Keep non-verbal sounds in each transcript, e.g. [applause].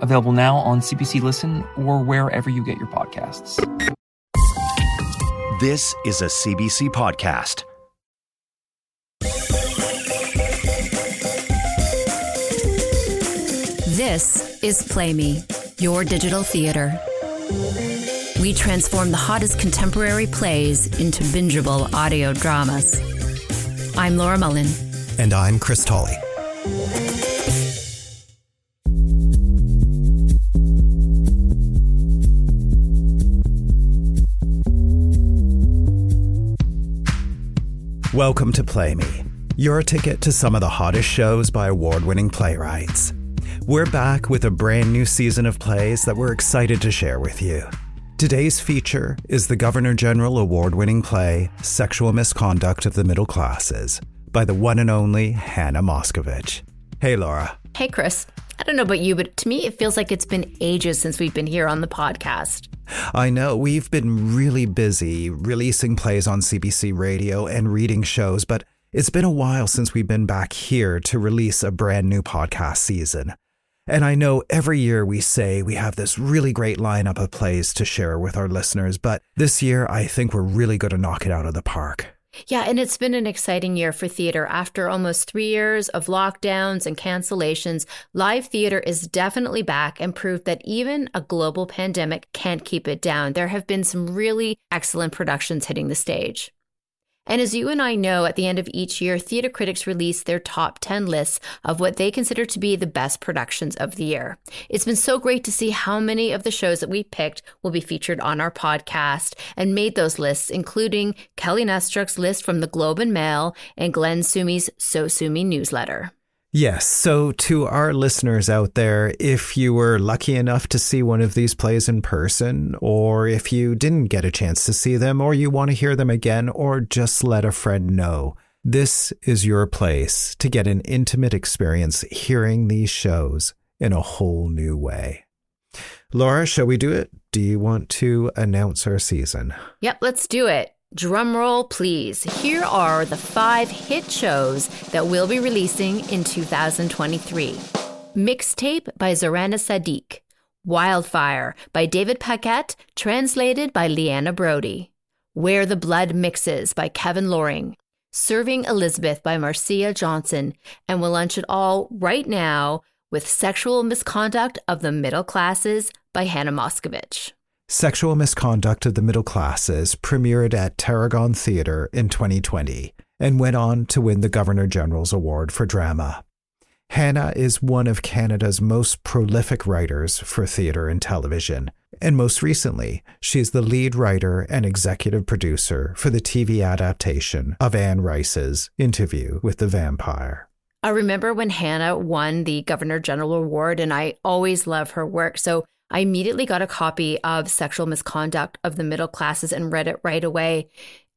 available now on CBC Listen or wherever you get your podcasts. This is a CBC podcast. This is Play Me, your digital theater. We transform the hottest contemporary plays into bingeable audio dramas. I'm Laura Mullen. And I'm Chris Tolley. Welcome to Play Me, your ticket to some of the hottest shows by award winning playwrights. We're back with a brand new season of plays that we're excited to share with you. Today's feature is the Governor General award winning play, Sexual Misconduct of the Middle Classes, by the one and only Hannah Moscovitch. Hey, Laura. Hey, Chris. I don't know about you, but to me, it feels like it's been ages since we've been here on the podcast. I know we've been really busy releasing plays on CBC radio and reading shows, but it's been a while since we've been back here to release a brand new podcast season. And I know every year we say we have this really great lineup of plays to share with our listeners, but this year I think we're really going to knock it out of the park. Yeah, and it's been an exciting year for theater. After almost three years of lockdowns and cancellations, live theater is definitely back and proved that even a global pandemic can't keep it down. There have been some really excellent productions hitting the stage. And as you and I know, at the end of each year, theater critics release their top 10 lists of what they consider to be the best productions of the year. It's been so great to see how many of the shows that we picked will be featured on our podcast and made those lists, including Kelly Nestruck's list from the Globe and Mail and Glenn Sumi's So Sumi newsletter. Yes. So, to our listeners out there, if you were lucky enough to see one of these plays in person, or if you didn't get a chance to see them, or you want to hear them again, or just let a friend know, this is your place to get an intimate experience hearing these shows in a whole new way. Laura, shall we do it? Do you want to announce our season? Yep, let's do it. Drumroll, please. Here are the five hit shows that we'll be releasing in 2023 Mixtape by Zorana Sadiq, Wildfire by David Paquet, translated by Leanna Brodie, Where the Blood Mixes by Kevin Loring, Serving Elizabeth by Marcia Johnson, and we'll lunch it all right now with Sexual Misconduct of the Middle Classes by Hannah Moscovitch. Sexual Misconduct of the Middle Classes premiered at Tarragon Theatre in 2020 and went on to win the Governor General's Award for Drama. Hannah is one of Canada's most prolific writers for theatre and television, and most recently, she is the lead writer and executive producer for the TV adaptation of Anne Rice's Interview with the Vampire. I remember when Hannah won the Governor General Award, and I always love her work. So I immediately got a copy of Sexual Misconduct of the Middle Classes and read it right away.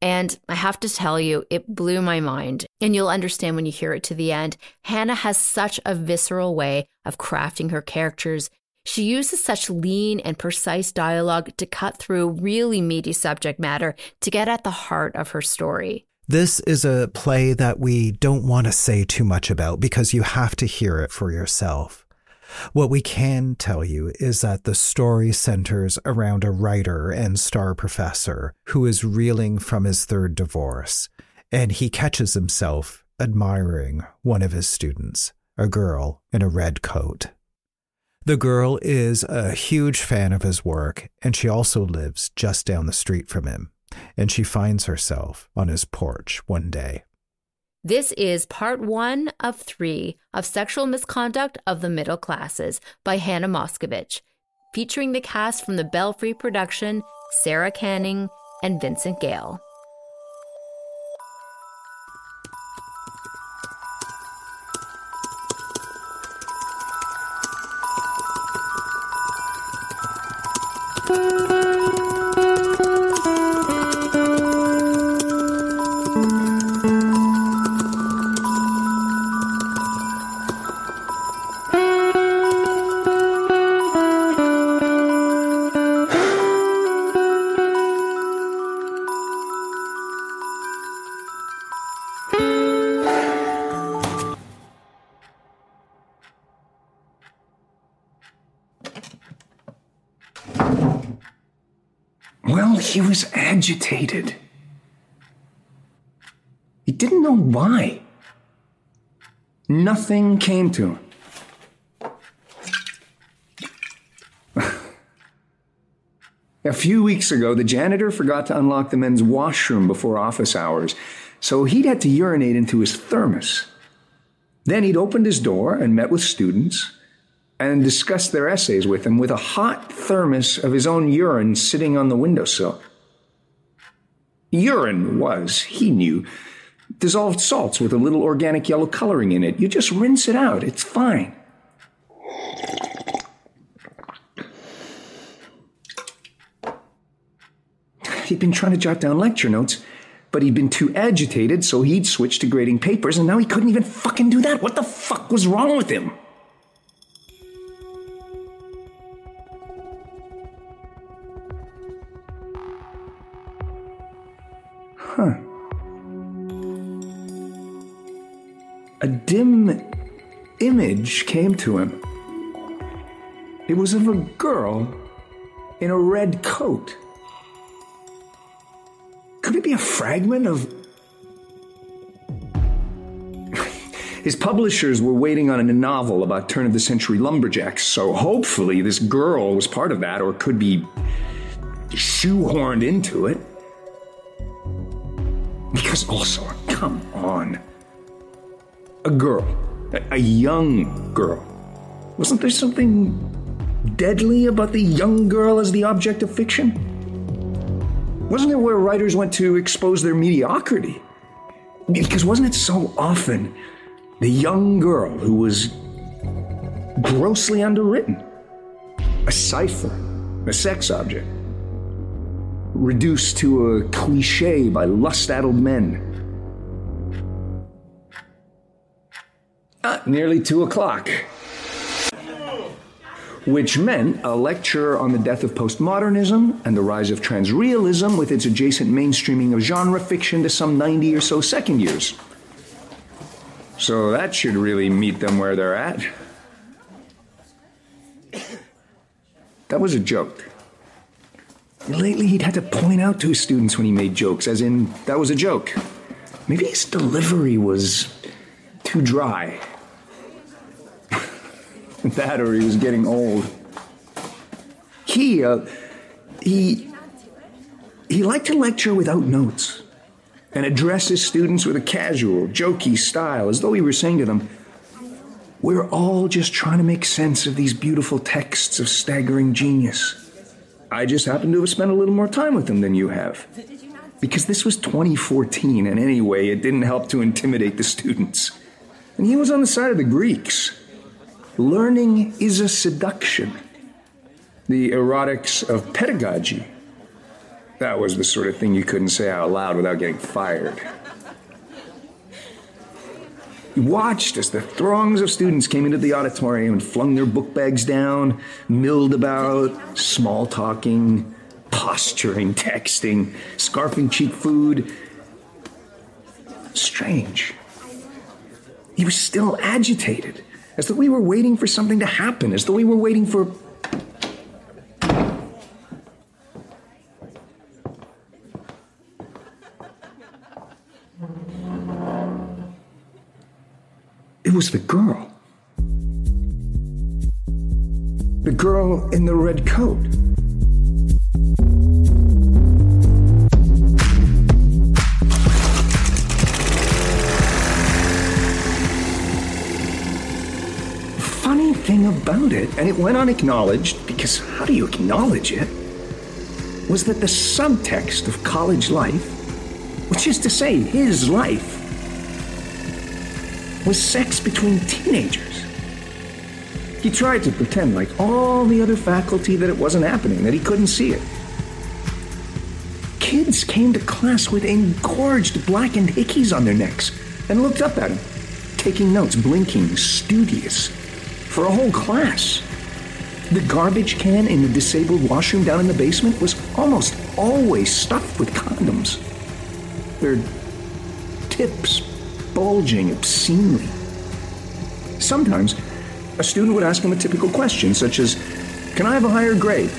And I have to tell you, it blew my mind. And you'll understand when you hear it to the end. Hannah has such a visceral way of crafting her characters. She uses such lean and precise dialogue to cut through really meaty subject matter to get at the heart of her story. This is a play that we don't want to say too much about because you have to hear it for yourself. What we can tell you is that the story centers around a writer and star professor who is reeling from his third divorce, and he catches himself admiring one of his students, a girl in a red coat. The girl is a huge fan of his work, and she also lives just down the street from him, and she finds herself on his porch one day. This is part one of three of Sexual Misconduct of the Middle Classes by Hannah Moscovitch, featuring the cast from the Belfry production Sarah Canning and Vincent Gale. Agitated. He didn't know why. Nothing came to him. [laughs] A few weeks ago, the janitor forgot to unlock the men's washroom before office hours, so he'd had to urinate into his thermos. Then he'd opened his door and met with students and discussed their essays with them with a hot thermos of his own urine sitting on the windowsill. Urine was, he knew, dissolved salts with a little organic yellow coloring in it. You just rinse it out, it's fine. He'd been trying to jot down lecture notes, but he'd been too agitated, so he'd switched to grading papers, and now he couldn't even fucking do that. What the fuck was wrong with him? Image came to him. It was of a girl in a red coat. Could it be a fragment of. [laughs] His publishers were waiting on a novel about turn of the century lumberjacks, so hopefully this girl was part of that or could be shoehorned into it. Because also, come on. A girl, a, a young girl. Wasn't there something deadly about the young girl as the object of fiction? Wasn't it where writers went to expose their mediocrity? Because wasn't it so often the young girl who was grossly underwritten? A cipher, a sex object, reduced to a cliche by lust addled men. Nearly two o'clock which meant a lecture on the death of postmodernism and the rise of transrealism with its adjacent mainstreaming of genre fiction to some 90 or so second years. So that should really meet them where they're at. That was a joke. Lately, he'd had to point out to his students when he made jokes, as in, that was a joke. Maybe his delivery was too dry. That or he was getting old. He, uh, he, he liked to lecture without notes and address his students with a casual, jokey style, as though he were saying to them, We're all just trying to make sense of these beautiful texts of staggering genius. I just happen to have spent a little more time with them than you have. Because this was 2014, and anyway, it didn't help to intimidate the students. And he was on the side of the Greeks. Learning is a seduction. The erotics of pedagogy. That was the sort of thing you couldn't say out loud without getting fired. He watched as the throngs of students came into the auditorium and flung their book bags down, milled about, small talking, posturing, [laughs] texting, scarfing cheap food. Strange. He was still agitated as though we were waiting for something to happen, as though we were waiting for. It was the girl. The girl in the red coat. About it, and it went unacknowledged because how do you acknowledge it? Was that the subtext of college life, which is to say, his life, was sex between teenagers. He tried to pretend, like all the other faculty, that it wasn't happening, that he couldn't see it. Kids came to class with engorged blackened hickeys on their necks and looked up at him, taking notes, blinking, studious for a whole class. The garbage can in the disabled washroom down in the basement was almost always stuffed with condoms. Their tips bulging obscenely. Sometimes, a student would ask him a typical question, such as, Can I have a higher grade?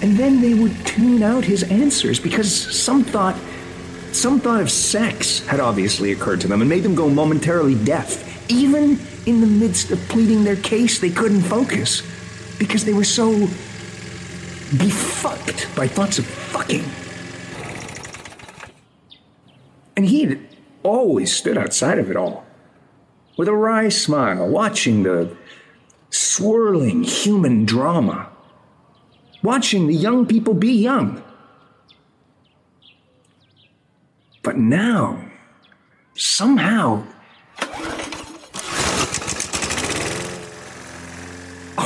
And then they would tune out his answers because some thought some thought of sex had obviously occurred to them and made them go momentarily deaf. Even in the midst of pleading their case, they couldn't focus because they were so befucked by thoughts of fucking. And he'd always stood outside of it all with a wry smile, watching the swirling human drama, watching the young people be young. But now, somehow,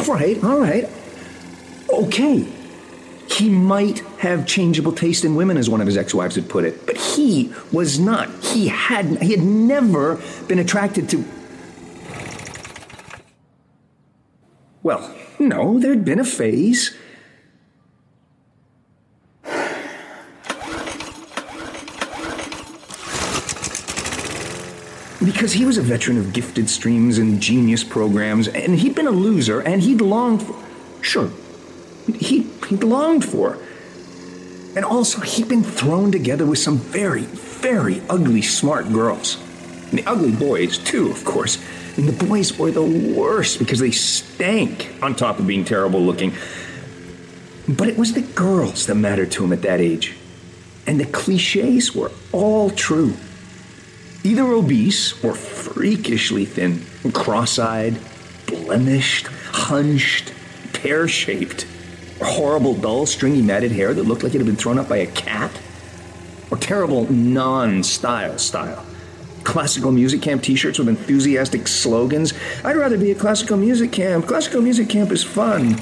all right, all right, okay. He might have changeable taste in women, as one of his ex-wives had put it, but he was not. He had he had never been attracted to. Well, no, there'd been a phase. Because he was a veteran of gifted streams and genius programs, and he'd been a loser, and he'd longed for. Sure, he, he'd longed for. And also, he'd been thrown together with some very, very ugly, smart girls. And the ugly boys, too, of course. And the boys were the worst because they stank on top of being terrible looking. But it was the girls that mattered to him at that age. And the cliches were all true. Either obese or freakishly thin, cross eyed, blemished, hunched, pear shaped, or horrible, dull, stringy, matted hair that looked like it had been thrown up by a cat, or terrible non style style. Classical music camp t shirts with enthusiastic slogans. I'd rather be at classical music camp. Classical music camp is fun.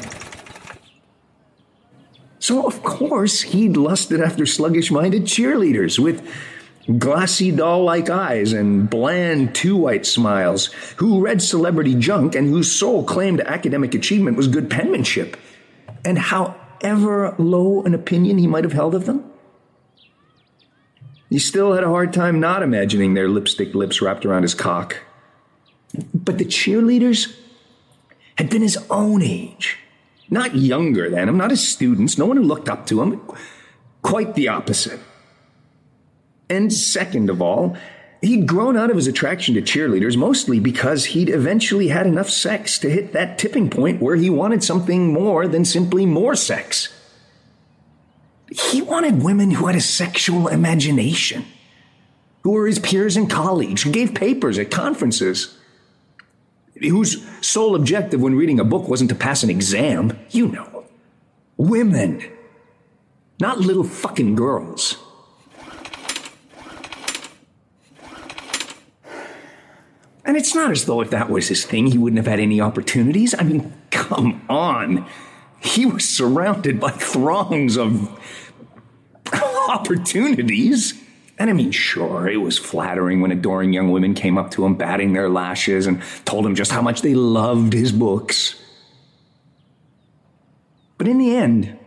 So, of course, he'd lusted after sluggish minded cheerleaders with glassy doll like eyes and bland two white smiles, who read celebrity junk and whose sole claim to academic achievement was good penmanship. And however low an opinion he might have held of them, he still had a hard time not imagining their lipstick lips wrapped around his cock. But the cheerleaders had been his own age, not younger than him, not his students, no one who looked up to him. Quite the opposite. And second of all, he'd grown out of his attraction to cheerleaders mostly because he'd eventually had enough sex to hit that tipping point where he wanted something more than simply more sex. He wanted women who had a sexual imagination, who were his peers in college, who gave papers at conferences, whose sole objective when reading a book wasn't to pass an exam. You know. Women. Not little fucking girls. And it's not as though if that was his thing, he wouldn't have had any opportunities. I mean, come on. He was surrounded by throngs of [laughs] opportunities. And I mean, sure, it was flattering when adoring young women came up to him, batting their lashes, and told him just how much they loved his books. But in the end,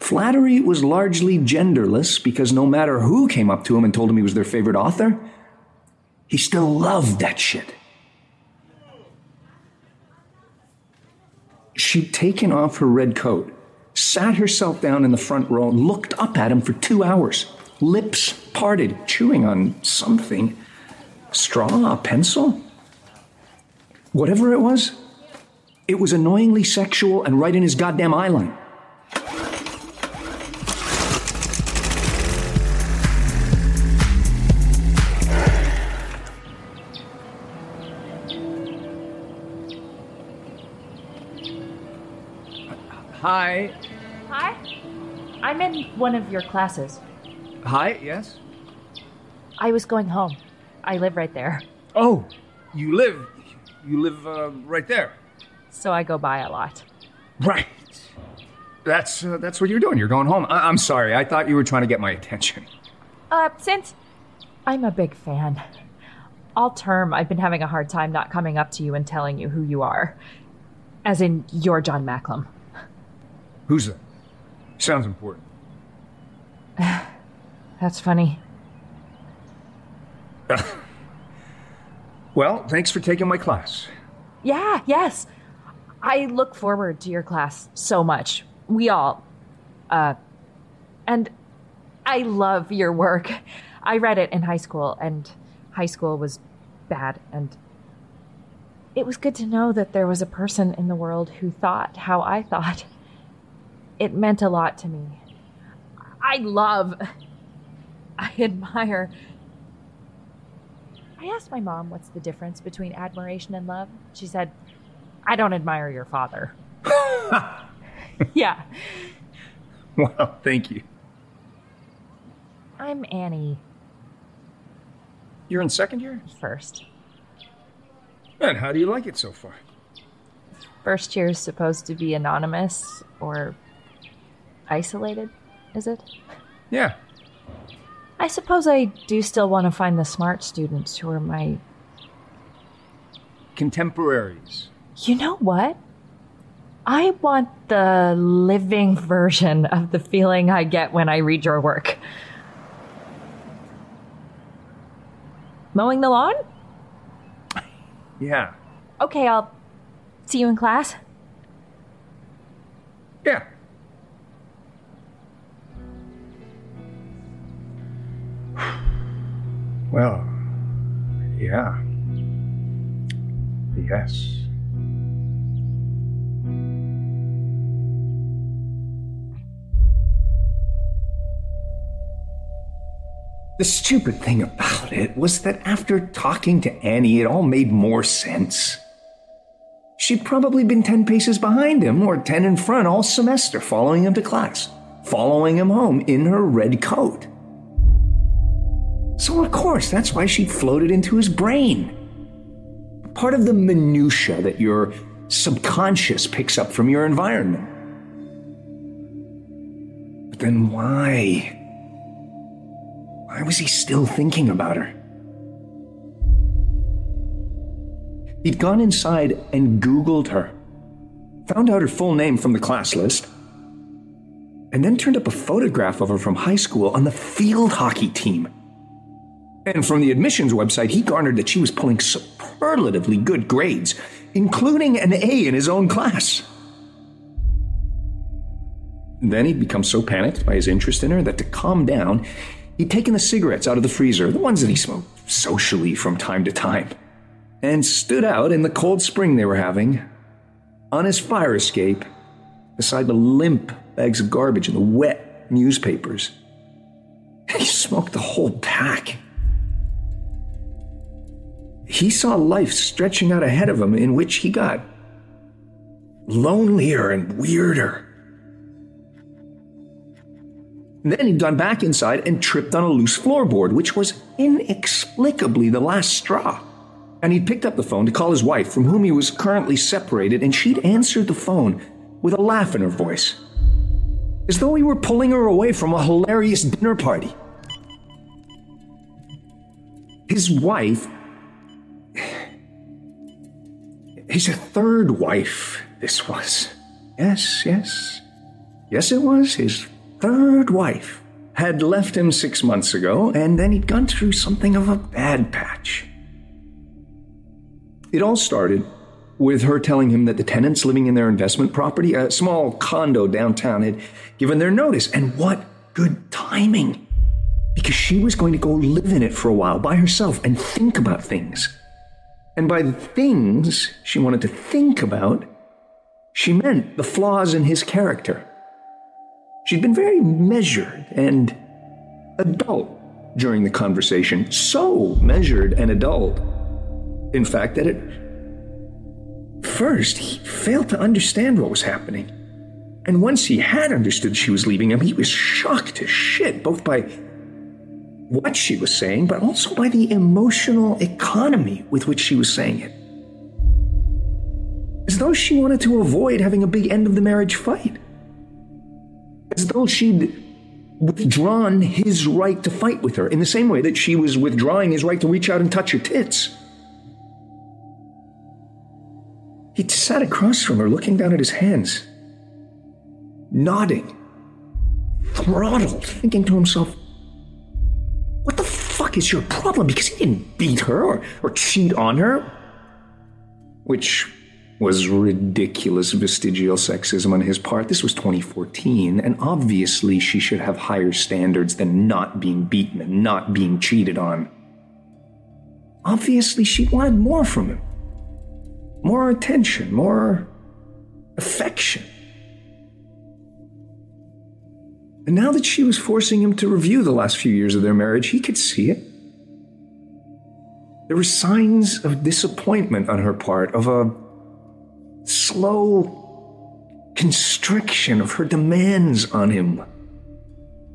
flattery was largely genderless because no matter who came up to him and told him he was their favorite author, he still loved that shit. She'd taken off her red coat, sat herself down in the front row, and looked up at him for two hours, lips parted, chewing on something. Straw, a pencil? Whatever it was, it was annoyingly sexual and right in his goddamn eyeline. Hi. Hi. I'm in one of your classes. Hi, yes? I was going home. I live right there. Oh, you live. You live uh, right there. So I go by a lot. Right. That's uh, that's what you're doing. You're going home. I- I'm sorry. I thought you were trying to get my attention. Uh, since I'm a big fan, all term I've been having a hard time not coming up to you and telling you who you are. As in, you're Jon Macklem. Who's that? Sounds important. [sighs] That's funny. [laughs] Well, thanks for taking my class. Yeah, yes. I look forward to your class so much. We all, Uh, and I love your work. [laughs] I read it in high school, and high school was bad, and it was good to know that there was a person in the world who thought how I thought. It meant a lot to me. I love, I admire. I asked my mom what's the difference between admiration and love. She said, I don't admire your father. [laughs] yeah. Wow, thank you. I'm Annie. You're in second year? First. And how do you like it so far? First year is supposed to be anonymous or isolated, is it? Yeah. I suppose I do still want to find the smart students who are my. Contemporaries. You know what? I want the living [laughs] version of the feeling I get when I read your work. Mowing the lawn? Yeah. Okay, I'll see you in class. Well, yeah. Yes. The stupid thing about it was that after talking to Annie, it all made more sense. She'd probably been 10 paces behind him or 10 in front all semester, following him to class, following him home in her red coat. So, of course, that's why she'd floated into his brain. Part of the minutiae that your subconscious picks up from your environment. But then why? Why was he still thinking about her? He'd gone inside and Googled her, found out her full name from the class list, and then turned up a photograph of her from high school on the field hockey team. And from the admissions website, he garnered that she was pulling superlatively good grades, including an A in his own class. Then he'd become so panicked by his interest in her that to calm down, he'd taken the cigarettes out of the freezer, the ones that he smoked socially from time to time, and stood out in the cold spring they were having on his fire escape beside the limp bags of garbage and the wet newspapers. He smoked the whole pack. He saw life stretching out ahead of him in which he got lonelier and weirder. Then he'd gone back inside and tripped on a loose floorboard, which was inexplicably the last straw. And he'd picked up the phone to call his wife, from whom he was currently separated, and she'd answered the phone with a laugh in her voice, as though he were pulling her away from a hilarious dinner party. His wife. His third wife, this was. Yes, yes. Yes, it was his third wife had left him six months ago, and then he'd gone through something of a bad patch. It all started with her telling him that the tenants living in their investment property, a small condo downtown, had given their notice. And what good timing! Because she was going to go live in it for a while by herself and think about things. And by the things she wanted to think about, she meant the flaws in his character. She'd been very measured and adult during the conversation, so measured and adult, in fact, that at first he failed to understand what was happening. And once he had understood she was leaving him, he was shocked to shit, both by what she was saying, but also by the emotional economy with which she was saying it. As though she wanted to avoid having a big end of the marriage fight as though she'd withdrawn his right to fight with her in the same way that she was withdrawing his right to reach out and touch her tits. He sat across from her, looking down at his hands, nodding, throttled, thinking to himself, fuck is your problem? Because he didn't beat her or, or cheat on her. Which was ridiculous vestigial sexism on his part. This was 2014, and obviously she should have higher standards than not being beaten and not being cheated on. Obviously, she wanted more from him more attention, more affection. And now that she was forcing him to review the last few years of their marriage, he could see it. There were signs of disappointment on her part, of a slow constriction of her demands on him,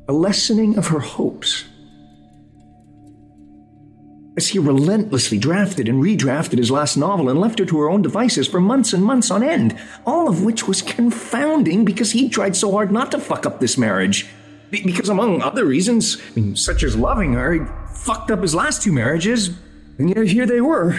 a lessening of her hopes. As he relentlessly drafted and redrafted his last novel and left her to her own devices for months and months on end, all of which was confounding because he tried so hard not to fuck up this marriage. Be- because, among other reasons, I mean, such as loving her, he fucked up his last two marriages, and yet here they were,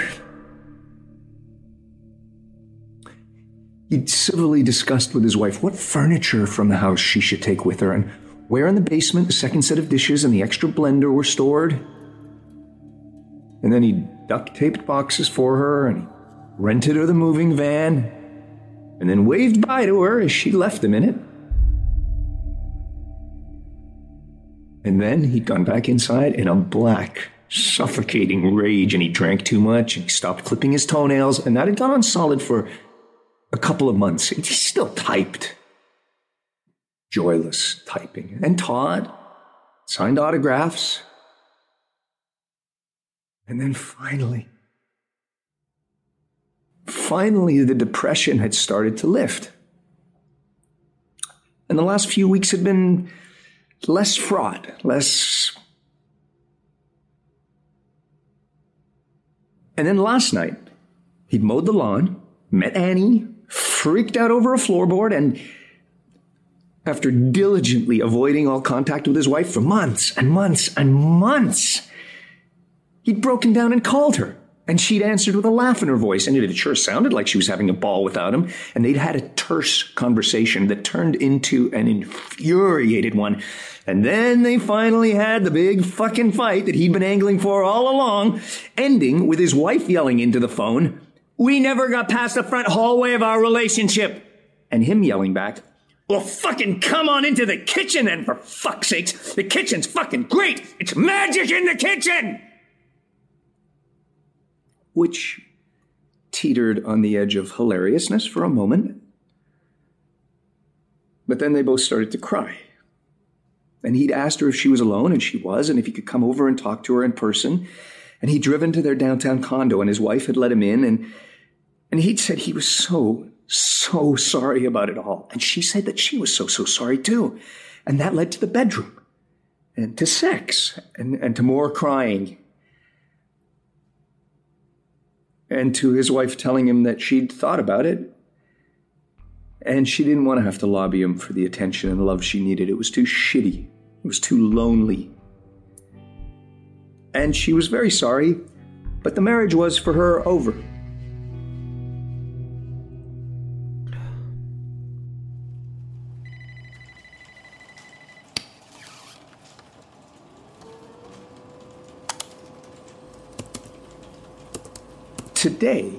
He'd civilly discussed with his wife what furniture from the house she should take with her and where in the basement the second set of dishes and the extra blender were stored. And then he duct taped boxes for her and he rented her the moving van and then waved bye to her as she left him in it. And then he'd gone back inside in a black, suffocating rage and he drank too much and he stopped clipping his toenails and that had gone on solid for a couple of months. He still typed. Joyless typing. And Todd signed autographs. And then finally, finally, the depression had started to lift. And the last few weeks had been less fraught, less. And then last night, he'd mowed the lawn, met Annie, freaked out over a floorboard, and after diligently avoiding all contact with his wife for months and months and months, he'd broken down and called her. And she'd answered with a laugh in her voice, and it sure sounded like she was having a ball without him. And they'd had a terse conversation that turned into an infuriated one. And then they finally had the big fucking fight that he'd been angling for all along, ending with his wife yelling into the phone, we never got past the front hallway of our relationship. And him yelling back, Well, fucking come on into the kitchen then, for fuck's sakes. The kitchen's fucking great. It's magic in the kitchen. Which teetered on the edge of hilariousness for a moment. But then they both started to cry. And he'd asked her if she was alone, and she was, and if he could come over and talk to her in person. And he'd driven to their downtown condo, and his wife had let him in, and and he'd said he was so, so sorry about it all. And she said that she was so, so sorry too. And that led to the bedroom and to sex and, and to more crying. And to his wife telling him that she'd thought about it. And she didn't want to have to lobby him for the attention and love she needed. It was too shitty. It was too lonely. And she was very sorry, but the marriage was for her over. Today,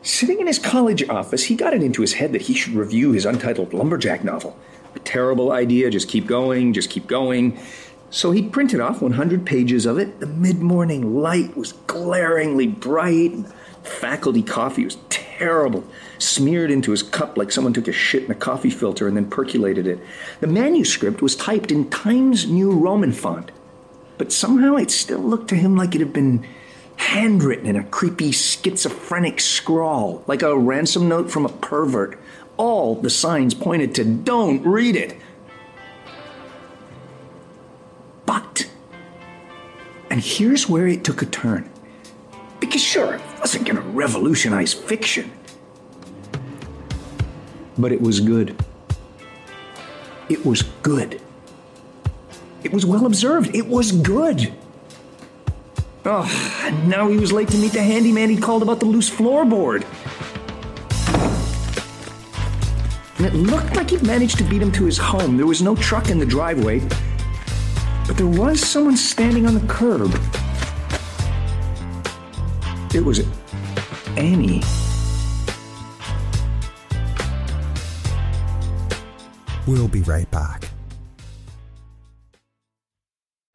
sitting in his college office, he got it into his head that he should review his untitled lumberjack novel. A terrible idea, just keep going, just keep going. So he printed off 100 pages of it. The mid morning light was glaringly bright. Faculty coffee was terrible, smeared into his cup like someone took a shit in a coffee filter and then percolated it. The manuscript was typed in Times New Roman font, but somehow it still looked to him like it had been handwritten in a creepy schizophrenic scrawl, like a ransom note from a pervert. All the signs pointed to don't read it. But, and here's where it took a turn. Because sure, it wasn't going to revolutionize fiction. But it was good. It was good. It was well observed. It was good. Oh, now he was late to meet the handyman he called about the loose floorboard. And it looked like he'd managed to beat him to his home. There was no truck in the driveway, but there was someone standing on the curb. It was Annie. We'll be right back.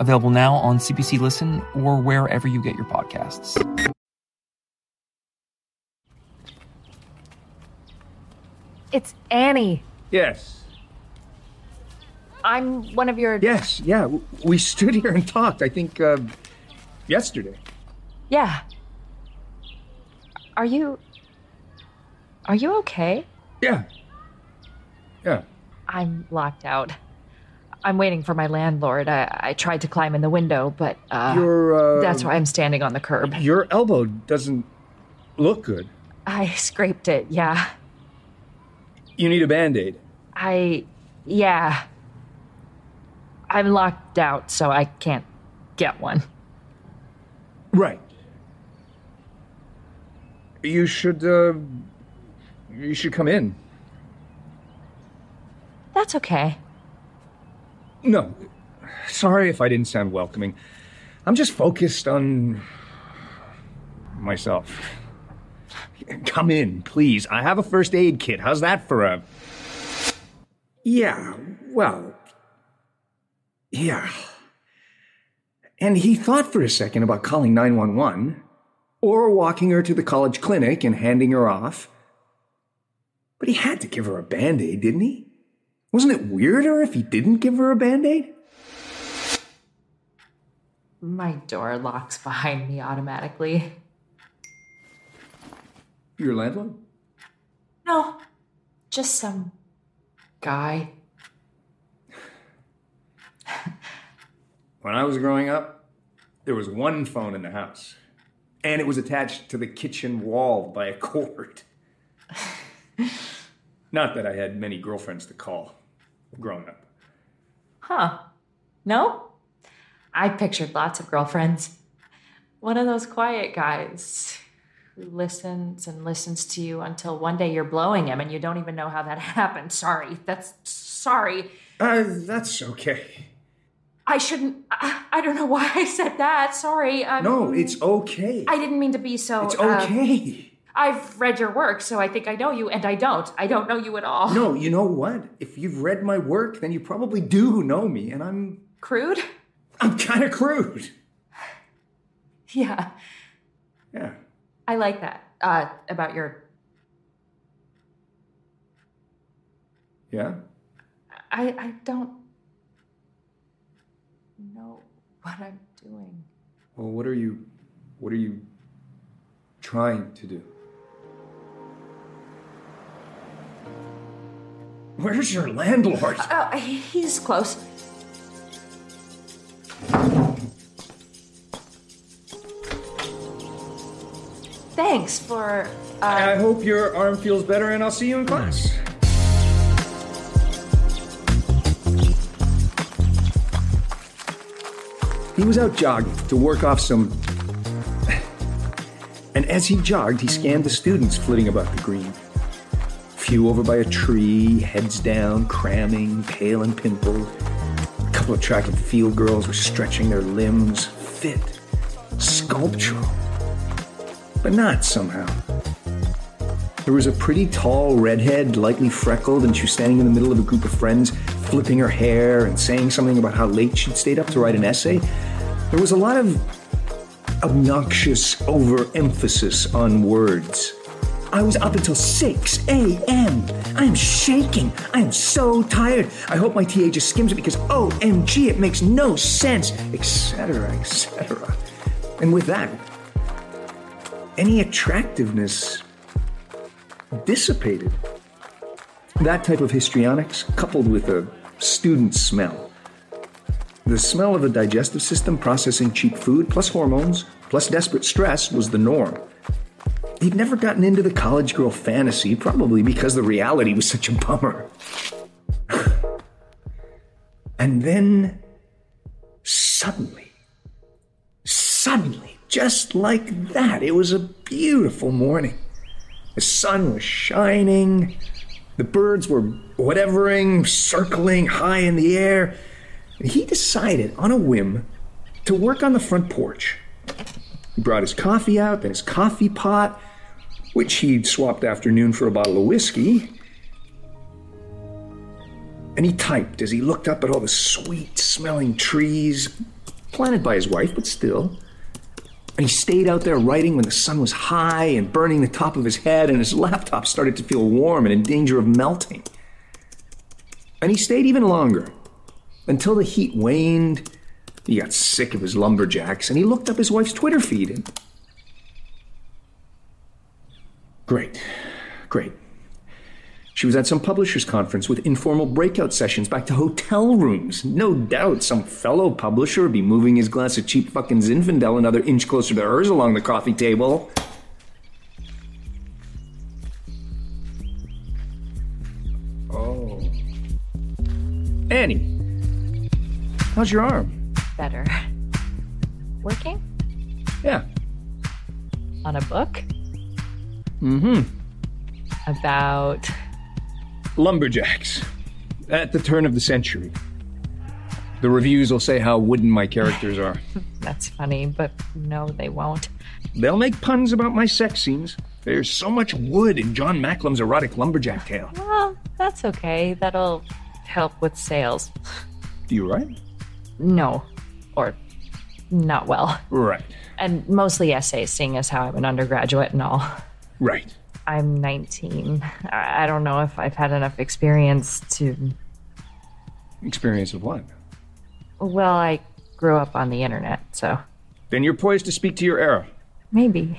available now on CBC Listen or wherever you get your podcasts. It's Annie. Yes. I'm one of your. Yes, yeah. We stood here and talked, I think, uh, yesterday. Yeah. Are you. Are you okay? Yeah. Yeah. I'm locked out. I'm waiting for my landlord. I, I tried to climb in the window, but uh, Your, uh, that's why I'm standing on the curb. Your elbow doesn't look good. I scraped it, yeah. You need a band aid. I. Yeah. I'm locked out, so I can't get one. Right. You should, uh, you should come in. That's okay. No. Sorry if I didn't sound welcoming. I'm just focused on myself. Come in, please. I have a first aid kit. How's that for a. Yeah, well. Yeah. And he thought for a second about calling 911 or walking her to the college clinic and handing her off. But he had to give her a band aid, didn't he? Wasn't it weirder if he didn't give her a band aid? My door locks behind me automatically. Your landlord? No, just some guy. When I was growing up, there was one phone in the house, and it was attached to the kitchen wall by a cord. [laughs] Not that I had many girlfriends to call growing up. Huh. No? I pictured lots of girlfriends. One of those quiet guys who listens and listens to you until one day you're blowing him and you don't even know how that [laughs] happened. Sorry. That's sorry. Uh, that's okay. I shouldn't. I, I don't know why I said that. Sorry. Um, No, it's okay. I didn't mean to be so. It's uh, okay. I've read your work, so I think I know you, and I don't. I don't know you at all. No, you know what? If you've read my work, then you probably do know me, and I'm Crude? I'm kind of crude. Yeah. Yeah. I like that. Uh, about your. Yeah. I, I don't know what I'm doing. Well, what are you what are you trying to do? Where's your landlord? Oh, he's close. Thanks for. Uh, I hope your arm feels better and I'll see you in class. He was out jogging to work off some. [sighs] And as he jogged, he scanned the students flitting about the green. Few over by a tree, heads down, cramming, pale and pimpled. A couple of track and field girls were stretching their limbs, fit, sculptural, but not somehow. There was a pretty tall redhead, lightly freckled, and she was standing in the middle of a group of friends, flipping her hair and saying something about how late she'd stayed up to write an essay. There was a lot of obnoxious overemphasis on words. I was up until 6 a.m. I am shaking. I am so tired. I hope my TA just skims it because OMG, it makes no sense, etc., etc. And with that, any attractiveness dissipated. That type of histrionics, coupled with a student smell. The smell of the digestive system processing cheap food, plus hormones, plus desperate stress, was the norm. He'd never gotten into the college girl fantasy, probably because the reality was such a bummer. [sighs] and then suddenly, suddenly, just like that, it was a beautiful morning. The sun was shining, the birds were whatevering, circling high in the air, he decided on a whim to work on the front porch. He brought his coffee out, then his coffee pot, which he'd swapped afternoon for a bottle of whiskey. And he typed as he looked up at all the sweet smelling trees, planted by his wife, but still. And he stayed out there writing when the sun was high and burning the top of his head, and his laptop started to feel warm and in danger of melting. And he stayed even longer until the heat waned. He got sick of his lumberjacks and he looked up his wife's Twitter feed. And... Great, great. She was at some publishers' conference with informal breakout sessions back to hotel rooms. No doubt some fellow publisher would be moving his glass of cheap fucking Zinfandel another inch closer to hers along the coffee table. Oh. Annie, how's your arm? Better. [laughs] Working? Yeah. On a book? Mm hmm. About. Lumberjacks. At the turn of the century. The reviews will say how wooden my characters are. [laughs] That's funny, but no, they won't. They'll make puns about my sex scenes. There's so much wood in Jon Macklem's erotic lumberjack tale. Well, that's okay. That'll help with sales. Do you write? No. Or not well. Right. And mostly essays, seeing as how I'm an undergraduate and all. Right. I'm 19. I don't know if I've had enough experience to. Experience of what? Well, I grew up on the internet, so Then you're poised to speak to your era. maybe.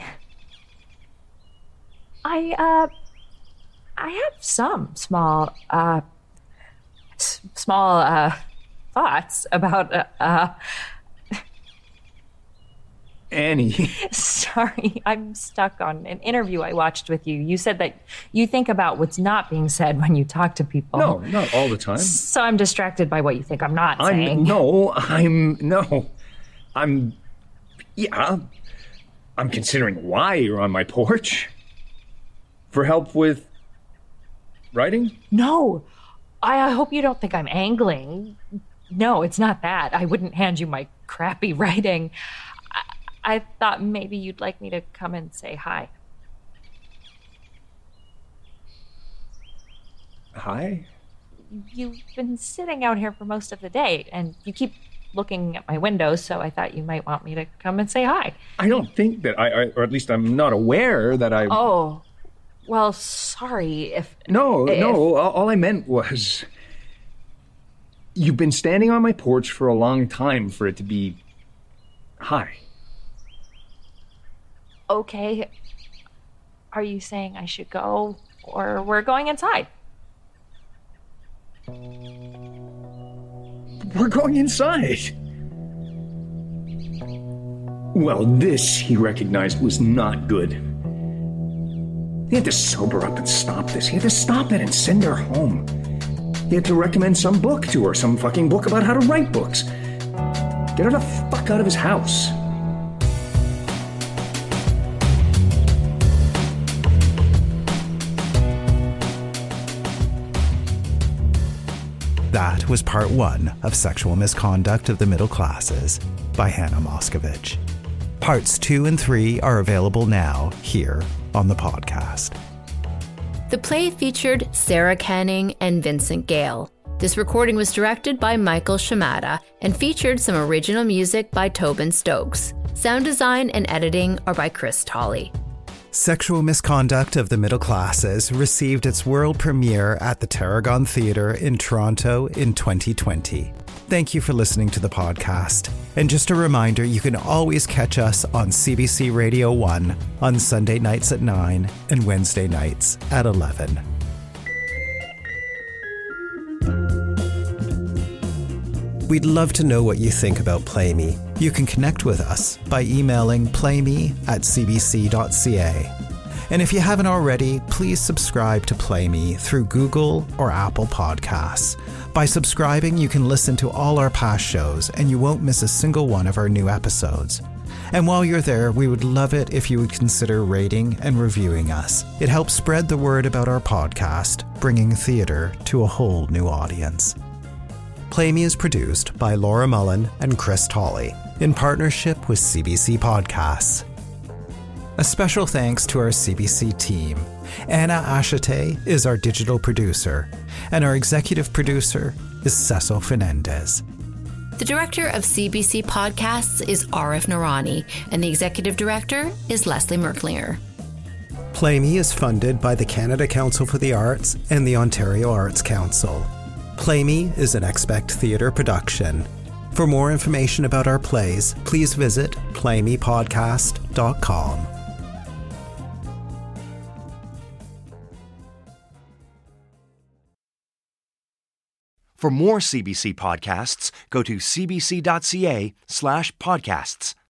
I, uh. I have some small, uh. S- small, uh. thoughts about, uh. uh Annie. [laughs] Sorry, I'm stuck on an interview I watched with you. You said that you think about what's not being said when you talk to people. No, not all the time. So I'm distracted by what you think I'm not I'm saying. no, I'm no. I'm yeah. I'm considering why you're on my porch. For help with writing? No. I, I hope you don't think I'm angling. No, it's not that. I wouldn't hand you my crappy [laughs] writing. I, thought maybe you'd like me to come and say hi. Hi? You've been sitting out here for most of the day, and you keep looking at my window, so I thought you might want me to come and say hi. I don't think that I, I or at least I'm not aware that I Oh, well, sorry if. No, if- no, all I meant was you've been standing on my porch for a long time for it to be hi. Okay. Are you saying I should go, or we're going inside? We're going inside. Well, this, he recognized, was not good. He had to sober up and stop this. He had to stop it and send her home. He had to recommend some book to her, some fucking book about how to write books. Get her the fuck out of his house. That was part one of Sexual Misconduct of the Middle Classes by Hannah Moscovitch. Parts two and three are available now here on the podcast. The play featured Sarah Canning and Vincent Gale. This recording was directed by Michael Shimada and featured some original music by Tobin Stokes. Sound design and editing are by Chris Tolley. Sexual Misconduct of the Middle Classes received its world premiere at the Tarragon Theatre in Toronto in 2020. Thank you for listening to the podcast. And just a reminder you can always catch us on CBC Radio 1 on Sunday nights at 9 and Wednesday nights at 11. We'd love to know what you think about Play Me. You can connect with us by emailing playme at cbc.ca. And if you haven't already, please subscribe to Play Me through Google or Apple Podcasts. By subscribing, you can listen to all our past shows and you won't miss a single one of our new episodes. And while you're there, we would love it if you would consider rating and reviewing us. It helps spread the word about our podcast, bringing theatre to a whole new audience. Play Me is produced by Laura Mullen and Chris Tolley in partnership with CBC Podcasts. A special thanks to our CBC team. Anna Ashate is our digital producer, and our executive producer is Cecil Fernandez. The director of CBC Podcasts is Arif Noorani, and the executive director is Leslie Merklinger. Play Me is funded by the Canada Council for the Arts and the Ontario Arts Council. Play Me is an Expect Theatre production. For more information about our plays, please visit playmepodcast.com. For more CBC podcasts, go to cbc.ca slash podcasts.